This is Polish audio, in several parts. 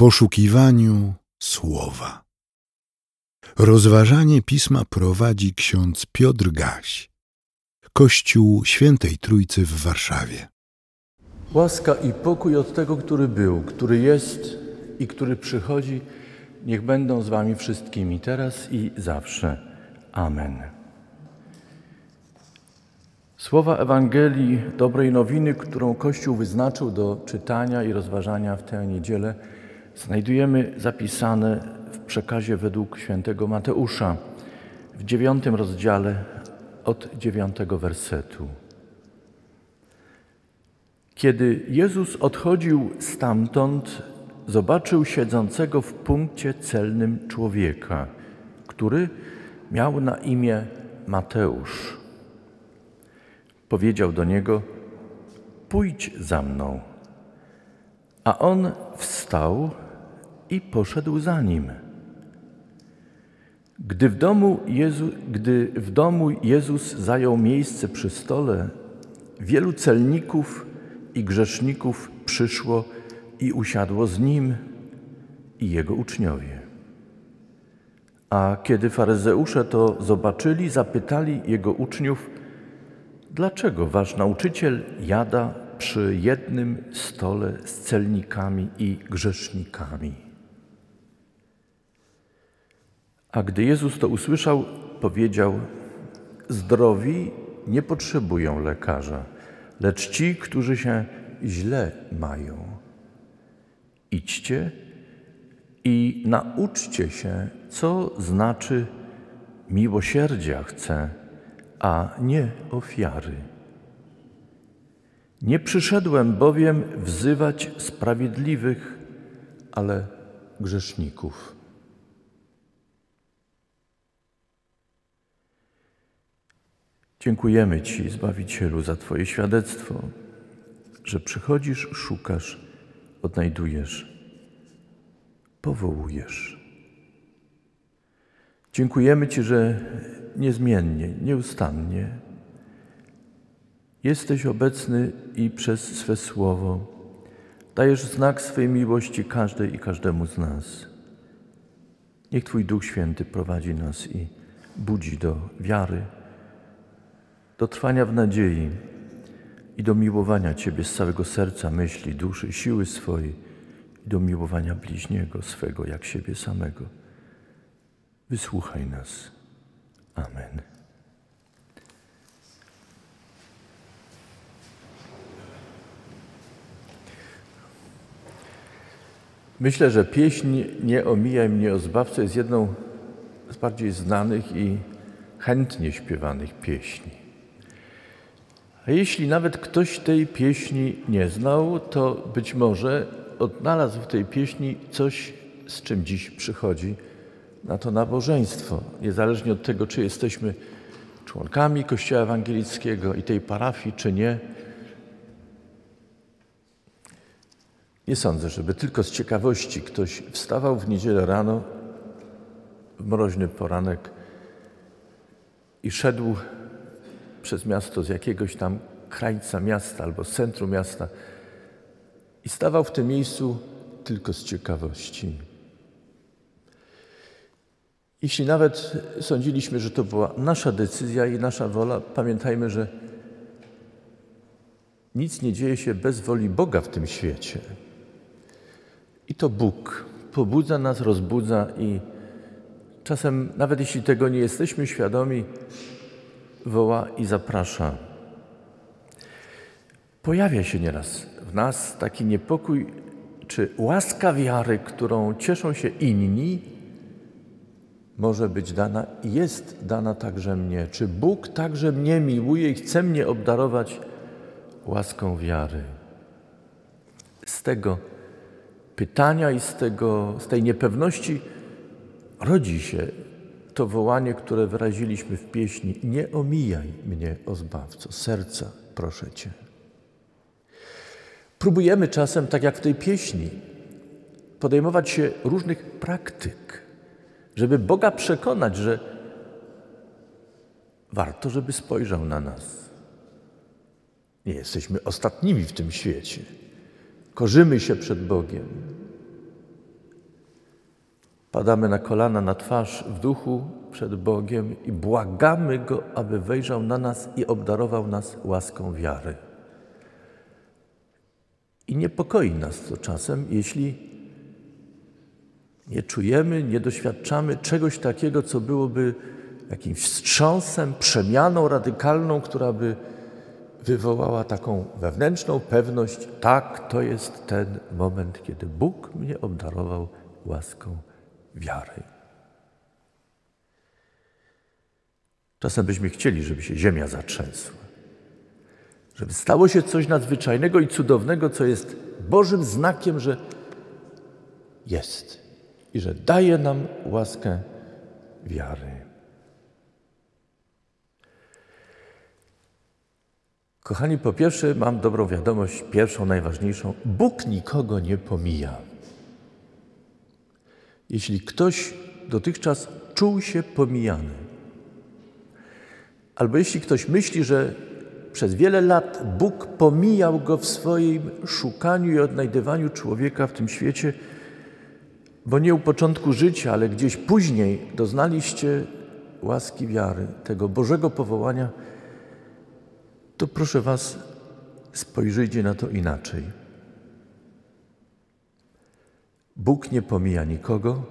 poszukiwaniu słowa. Rozważanie pisma prowadzi ksiądz Piotr Gaś, Kościół Świętej Trójcy w Warszawie. Łaska i pokój od tego, który był, który jest i który przychodzi, niech będą z Wami wszystkimi teraz i zawsze. Amen. Słowa Ewangelii dobrej nowiny, którą Kościół wyznaczył do czytania i rozważania w tę niedzielę, znajdujemy zapisane w przekazie według świętego Mateusza w dziewiątym rozdziale od dziewiątego wersetu. Kiedy Jezus odchodził stamtąd, zobaczył siedzącego w punkcie celnym człowieka, który miał na imię Mateusz. Powiedział do niego: Pójdź za mną. A on wstał i poszedł za nim. Gdy w, domu Jezu, gdy w domu Jezus zajął miejsce przy stole, wielu celników i grzeszników przyszło i usiadło z nim i jego uczniowie. A kiedy faryzeusze to zobaczyli, zapytali jego uczniów, dlaczego wasz nauczyciel jada przy jednym stole z celnikami i grzesznikami? A gdy Jezus to usłyszał, powiedział: Zdrowi nie potrzebują lekarza, lecz ci, którzy się źle mają. Idźcie i nauczcie się, co znaczy miłosierdzia chcę, a nie ofiary. Nie przyszedłem bowiem wzywać sprawiedliwych, ale grzeszników. Dziękujemy Ci, Zbawicielu, za Twoje świadectwo, że przychodzisz, szukasz, odnajdujesz, powołujesz. Dziękujemy Ci, że niezmiennie, nieustannie jesteś obecny i przez swe słowo dajesz znak swej miłości każdej i każdemu z nas. Niech Twój Duch Święty prowadzi nas i budzi do wiary do trwania w nadziei i do miłowania Ciebie z całego serca, myśli, duszy, siły swojej i do miłowania bliźniego swego jak siebie samego. Wysłuchaj nas. Amen. Myślę, że pieśń Nie omijaj mnie o Zbawcę jest jedną z bardziej znanych i chętnie śpiewanych pieśni. A jeśli nawet ktoś tej pieśni nie znał, to być może odnalazł w tej pieśni coś, z czym dziś przychodzi na to nabożeństwo. Niezależnie od tego, czy jesteśmy członkami Kościoła Ewangelickiego i tej parafii, czy nie. Nie sądzę, żeby tylko z ciekawości ktoś wstawał w niedzielę rano, w mroźny poranek i szedł przez miasto z jakiegoś tam krańca miasta albo z centrum miasta i stawał w tym miejscu tylko z ciekawości. Jeśli nawet sądziliśmy, że to była nasza decyzja i nasza wola, pamiętajmy, że nic nie dzieje się bez woli Boga w tym świecie. I to Bóg pobudza nas, rozbudza i czasem, nawet jeśli tego nie jesteśmy świadomi, woła i zaprasza. Pojawia się nieraz w nas taki niepokój, czy łaska wiary, którą cieszą się inni, może być dana i jest dana także mnie. Czy Bóg także mnie miłuje i chce mnie obdarować łaską wiary? Z tego pytania i z, tego, z tej niepewności rodzi się to wołanie, które wyraziliśmy w pieśni: Nie omijaj mnie, o zbawco, serca, proszę Cię. Próbujemy czasem, tak jak w tej pieśni, podejmować się różnych praktyk, żeby Boga przekonać, że warto, żeby spojrzał na nas. Nie jesteśmy ostatnimi w tym świecie. Korzymy się przed Bogiem. Padamy na kolana, na twarz w duchu przed Bogiem i błagamy Go, aby wejrzał na nas i obdarował nas łaską wiary. I niepokoi nas to czasem, jeśli nie czujemy, nie doświadczamy czegoś takiego, co byłoby jakimś wstrząsem, przemianą radykalną, która by wywołała taką wewnętrzną pewność: tak, to jest ten moment, kiedy Bóg mnie obdarował łaską wiary. Czasem byśmy chcieli, żeby się ziemia zatrzęsła, żeby stało się coś nadzwyczajnego i cudownego, co jest Bożym znakiem, że jest i że daje nam łaskę wiary. Kochani, po pierwsze, mam dobrą wiadomość, pierwszą, najważniejszą. Bóg nikogo nie pomija. Jeśli ktoś dotychczas czuł się pomijany, albo jeśli ktoś myśli, że przez wiele lat Bóg pomijał go w swoim szukaniu i odnajdywaniu człowieka w tym świecie, bo nie u początku życia, ale gdzieś później doznaliście łaski wiary, tego Bożego powołania, to proszę Was, spojrzyjcie na to inaczej. Bóg nie pomija nikogo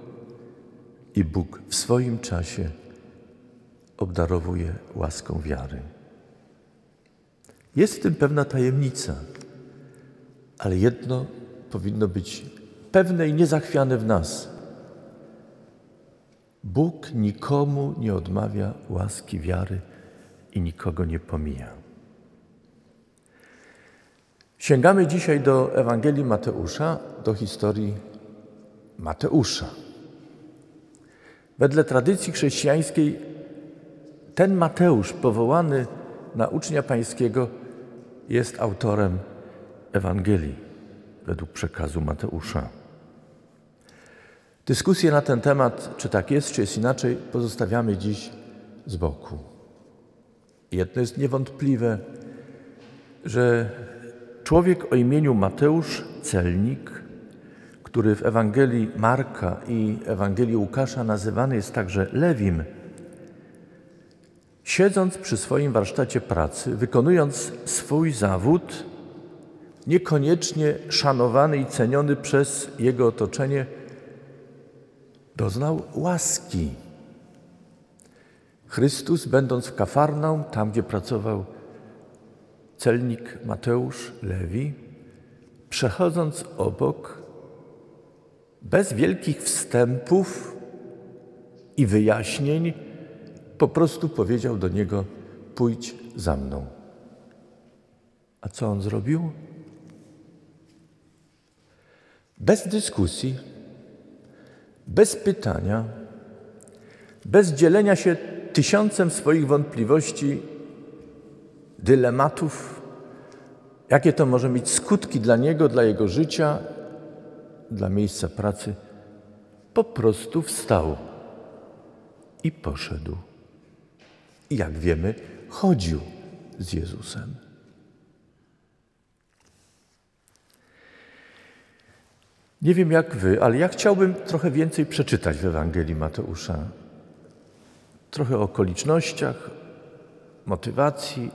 i Bóg w swoim czasie obdarowuje łaską wiary. Jest w tym pewna tajemnica, ale jedno powinno być pewne i niezachwiane w nas. Bóg nikomu nie odmawia łaski wiary i nikogo nie pomija. Sięgamy dzisiaj do Ewangelii Mateusza, do historii Mateusza. Wedle tradycji chrześcijańskiej ten Mateusz, powołany na ucznia pańskiego, jest autorem Ewangelii według przekazu Mateusza. Dyskusję na ten temat, czy tak jest, czy jest inaczej, pozostawiamy dziś z boku. Jedno jest niewątpliwe, że człowiek o imieniu Mateusz, celnik, który w Ewangelii Marka i Ewangelii Łukasza nazywany jest także Lewim, siedząc przy swoim warsztacie pracy, wykonując swój zawód, niekoniecznie szanowany i ceniony przez jego otoczenie, doznał łaski. Chrystus, będąc w Kafarnaum, tam gdzie pracował celnik Mateusz Lewi, przechodząc obok, bez wielkich wstępów i wyjaśnień, po prostu powiedział do niego: Pójdź za mną. A co on zrobił? Bez dyskusji, bez pytania, bez dzielenia się tysiącem swoich wątpliwości, dylematów, jakie to może mieć skutki dla niego, dla jego życia, dla miejsca pracy, po prostu wstał i poszedł. I jak wiemy, chodził z Jezusem. Nie wiem jak wy, ale ja chciałbym trochę więcej przeczytać w Ewangelii Mateusza. Trochę o okolicznościach, motywacji,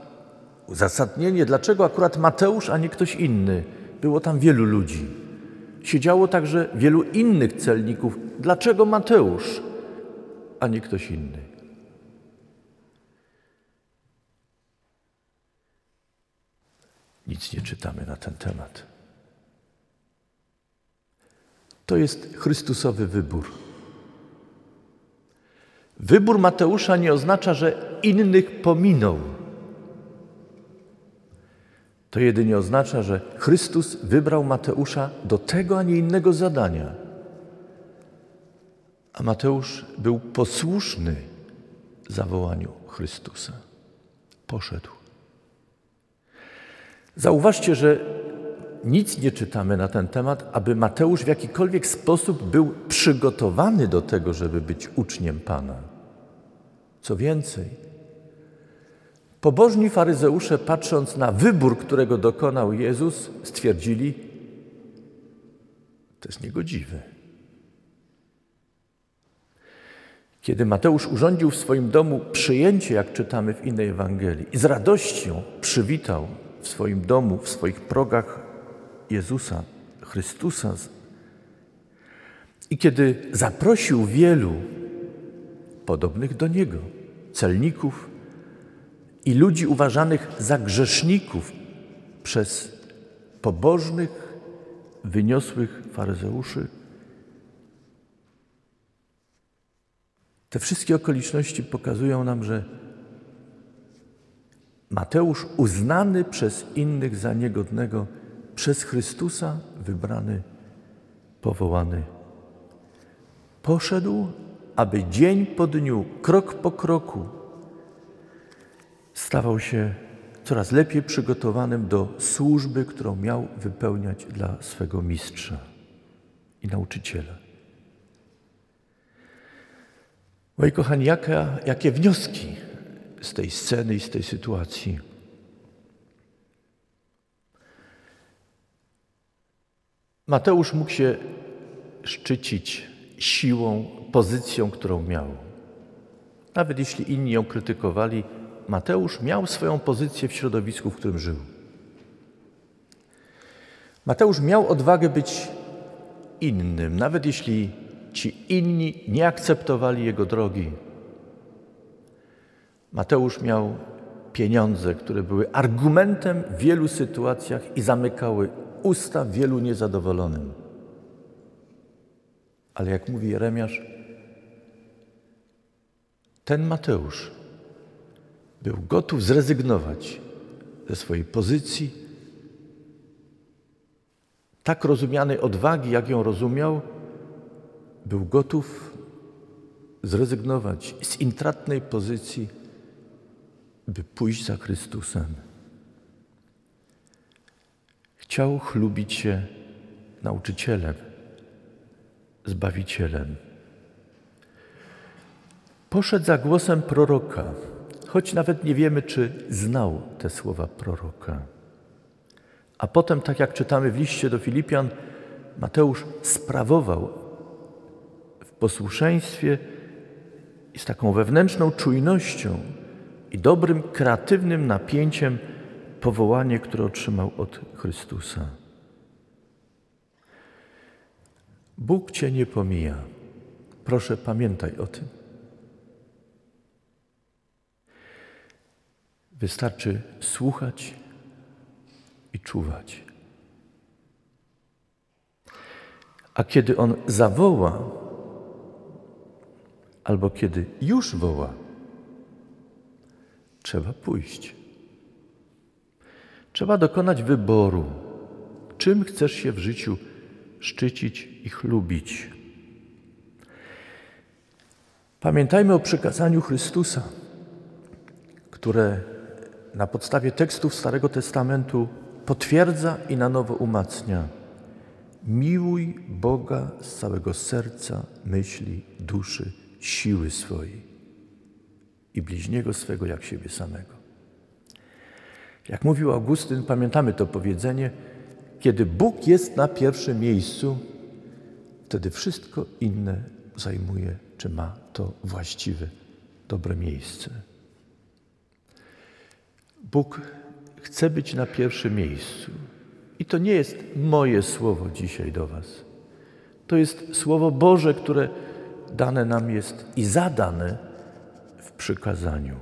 uzasadnienie, dlaczego akurat Mateusz, a nie ktoś inny. Było tam wielu ludzi. Siedziało także wielu innych celników. Dlaczego Mateusz, a nie ktoś inny? Nic nie czytamy na ten temat. To jest Chrystusowy wybór. Wybór Mateusza nie oznacza, że innych pominął. To jedynie oznacza, że Chrystus wybrał Mateusza do tego, a nie innego zadania. A Mateusz był posłuszny zawołaniu Chrystusa. Poszedł. Zauważcie, że nic nie czytamy na ten temat, aby Mateusz w jakikolwiek sposób był przygotowany do tego, żeby być uczniem Pana. Co więcej, pobożni faryzeusze, patrząc na wybór, którego dokonał Jezus, stwierdzili: To jest niegodziwe. Kiedy Mateusz urządził w swoim domu przyjęcie, jak czytamy w innej Ewangelii, i z radością przywitał w swoim domu, w swoich progach Jezusa, Chrystusa, i kiedy zaprosił wielu podobnych do niego, celników i ludzi uważanych za grzeszników przez pobożnych, wyniosłych faryzeuszy, te wszystkie okoliczności pokazują nam, że Mateusz, uznany przez innych za niegodnego, przez Chrystusa wybrany, powołany. Poszedł, aby dzień po dniu, krok po kroku stawał się coraz lepiej przygotowanym do służby, którą miał wypełniać dla swego mistrza i nauczyciela. Moi kochani, jaka, jakie wnioski z tej sceny i z tej sytuacji? Mateusz mógł się szczycić siłą, pozycją, którą miał. Nawet jeśli inni ją krytykowali, Mateusz miał swoją pozycję w środowisku, w którym żył. Mateusz miał odwagę być innym, nawet jeśli ci inni nie akceptowali jego drogi. Mateusz miał pieniądze, które były argumentem w wielu sytuacjach i zamykały usta wielu niezadowolonym. Ale jak mówi Jeremiasz, ten Mateusz był gotów zrezygnować ze swojej pozycji, tak rozumianej odwagi, jak ją rozumiał, był gotów zrezygnować z intratnej pozycji, by pójść za Chrystusem. Chciał chlubić się nauczycielem, Zbawicielem. Poszedł za głosem proroka, choć nawet nie wiemy, czy znał te słowa proroka. A potem, tak jak czytamy w liście do Filipian, Mateusz sprawował w posłuszeństwie i z taką wewnętrzną czujnością i dobrym, kreatywnym napięciem powołanie, które otrzymał od Chrystusa. Bóg Cię nie pomija. Proszę, pamiętaj o tym. Wystarczy słuchać i czuwać. A kiedy On zawoła, albo kiedy już woła, trzeba pójść. Trzeba dokonać wyboru, czym chcesz się w życiu szczycić i chlubić. Pamiętajmy o przykazaniu Chrystusa, które na podstawie tekstów Starego Testamentu potwierdza i na nowo umacnia. Miłuj Boga z całego serca, myśli, duszy, siły swojej i bliźniego swego jak siebie samego. Jak mówił Augustyn, pamiętamy to powiedzenie, kiedy Bóg jest na pierwszym miejscu, wtedy wszystko inne zajmuje, czy ma to właściwe, dobre miejsce. Bóg chce być na pierwszym miejscu. I to nie jest moje słowo dzisiaj do Was. To jest słowo Boże, które dane nam jest i zadane w przykazaniu.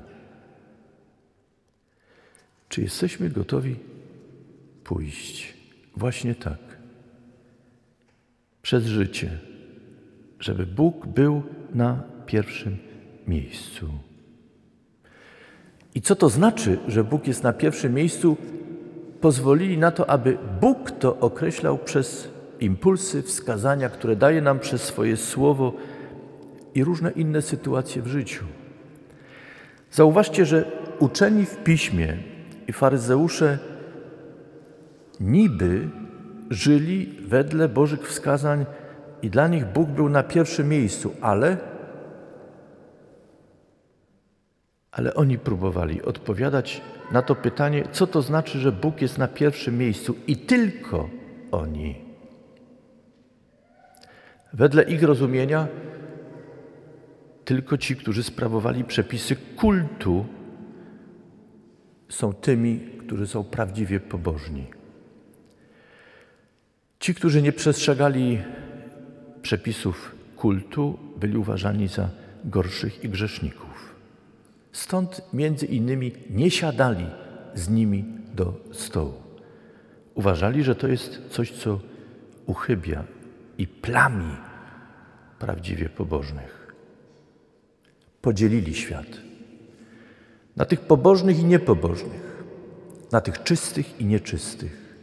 Czy jesteśmy gotowi pójść? Właśnie tak. Przez życie, żeby Bóg był na pierwszym miejscu. I co to znaczy, że Bóg jest na pierwszym miejscu? Pozwolili na to, aby Bóg to określał przez impulsy, wskazania, które daje nam przez swoje słowo i różne inne sytuacje w życiu. Zauważcie, że uczeni w piśmie i faryzeusze niby żyli wedle Bożych wskazań i dla nich Bóg był na pierwszym miejscu, ale ale oni próbowali odpowiadać na to pytanie, co to znaczy, że Bóg jest na pierwszym miejscu i tylko oni. Wedle ich rozumienia tylko ci, którzy sprawowali przepisy kultu, są tymi, którzy są prawdziwie pobożni. Ci, którzy nie przestrzegali przepisów kultu, byli uważani za gorszych i grzeszników. Stąd między innymi nie siadali z nimi do stołu. Uważali, że to jest coś, co uchybia i plami prawdziwie pobożnych. Podzielili świat na tych pobożnych i niepobożnych, na tych czystych i nieczystych.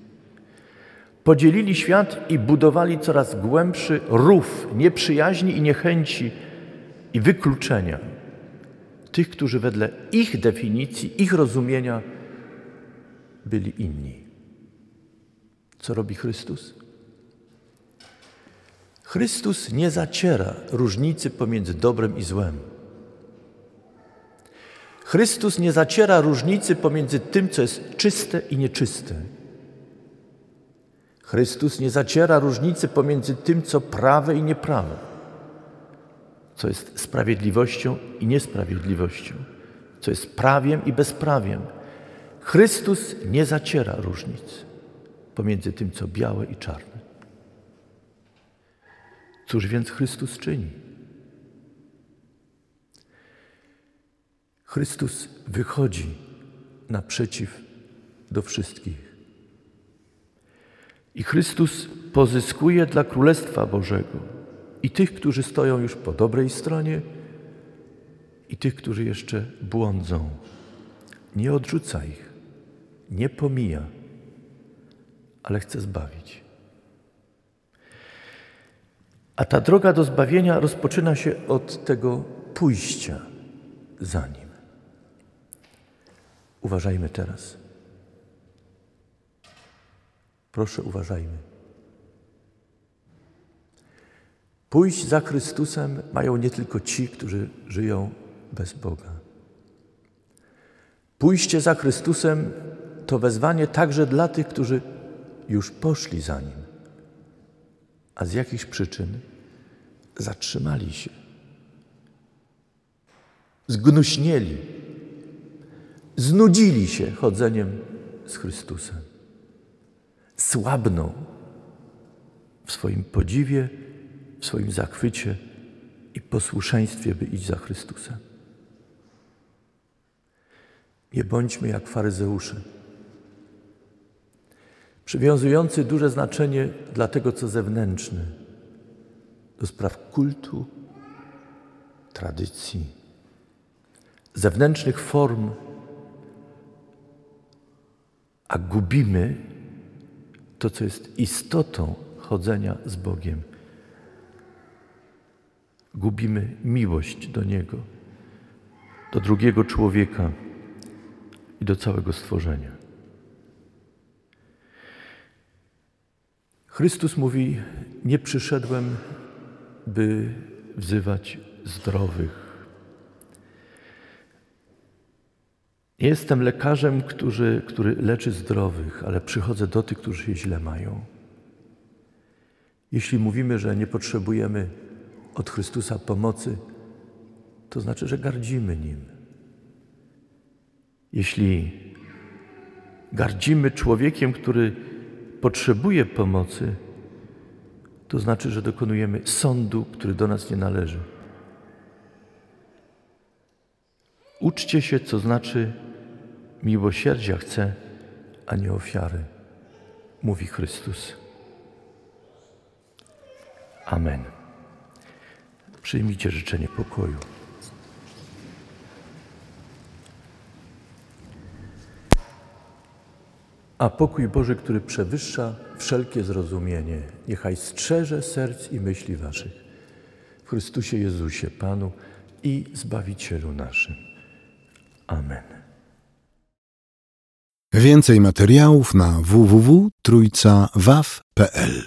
Podzielili świat i budowali coraz głębszy rów nieprzyjaźni i niechęci i wykluczenia tych, którzy wedle ich definicji, ich rozumienia byli inni. Co robi Chrystus? Chrystus nie zaciera różnicy pomiędzy dobrem i złem. Chrystus nie zaciera różnicy pomiędzy tym, co jest czyste i nieczyste. Chrystus nie zaciera różnicy pomiędzy tym, co prawe i nieprawe, co jest sprawiedliwością i niesprawiedliwością, co jest prawiem i bezprawiem. Chrystus nie zaciera różnic pomiędzy tym, co białe i czarne. Cóż więc Chrystus czyni? Chrystus wychodzi naprzeciw do wszystkich. I Chrystus pozyskuje dla Królestwa Bożego i tych, którzy stoją już po dobrej stronie, i tych, którzy jeszcze błądzą. Nie odrzuca ich, nie pomija, ale chce zbawić. A ta droga do zbawienia rozpoczyna się od tego pójścia za nim. Uważajmy teraz. Proszę, uważajmy. Pójść za Chrystusem mają nie tylko ci, którzy żyją bez Boga. Pójście za Chrystusem to wezwanie także dla tych, którzy już poszli za Nim, a z jakichś przyczyn zatrzymali się, zgnuśnieli, znudzili się chodzeniem z Chrystusem. Słabną w swoim podziwie, w swoim zachwycie i posłuszeństwie, by iść za Chrystusem. Nie bądźmy jak faryzeusze, przywiązujący duże znaczenie dla tego, co zewnętrzne, do spraw kultu, tradycji, zewnętrznych form, a gubimy to, co jest istotą chodzenia z Bogiem. Gubimy miłość do Niego, do drugiego człowieka i do całego stworzenia. Chrystus mówi: Nie przyszedłem, by wzywać zdrowych, Nie jestem lekarzem, który, który leczy zdrowych, ale przychodzę do tych, którzy się źle mają. Jeśli mówimy, że nie potrzebujemy od Chrystusa pomocy, to znaczy, że gardzimy Nim. Jeśli gardzimy człowiekiem, który potrzebuje pomocy, to znaczy, że dokonujemy sądu, który do nas nie należy. Uczcie się, co znaczy Miłosierdzia chcę, a nie ofiary, mówi Chrystus. Amen. Przyjmijcie życzenie pokoju. A pokój Boży, który przewyższa wszelkie zrozumienie, niechaj strzeże serc i myśli waszych w Chrystusie Jezusie, Panu i Zbawicielu naszym. Amen. Więcej materiałów na www.trójcawaw.pl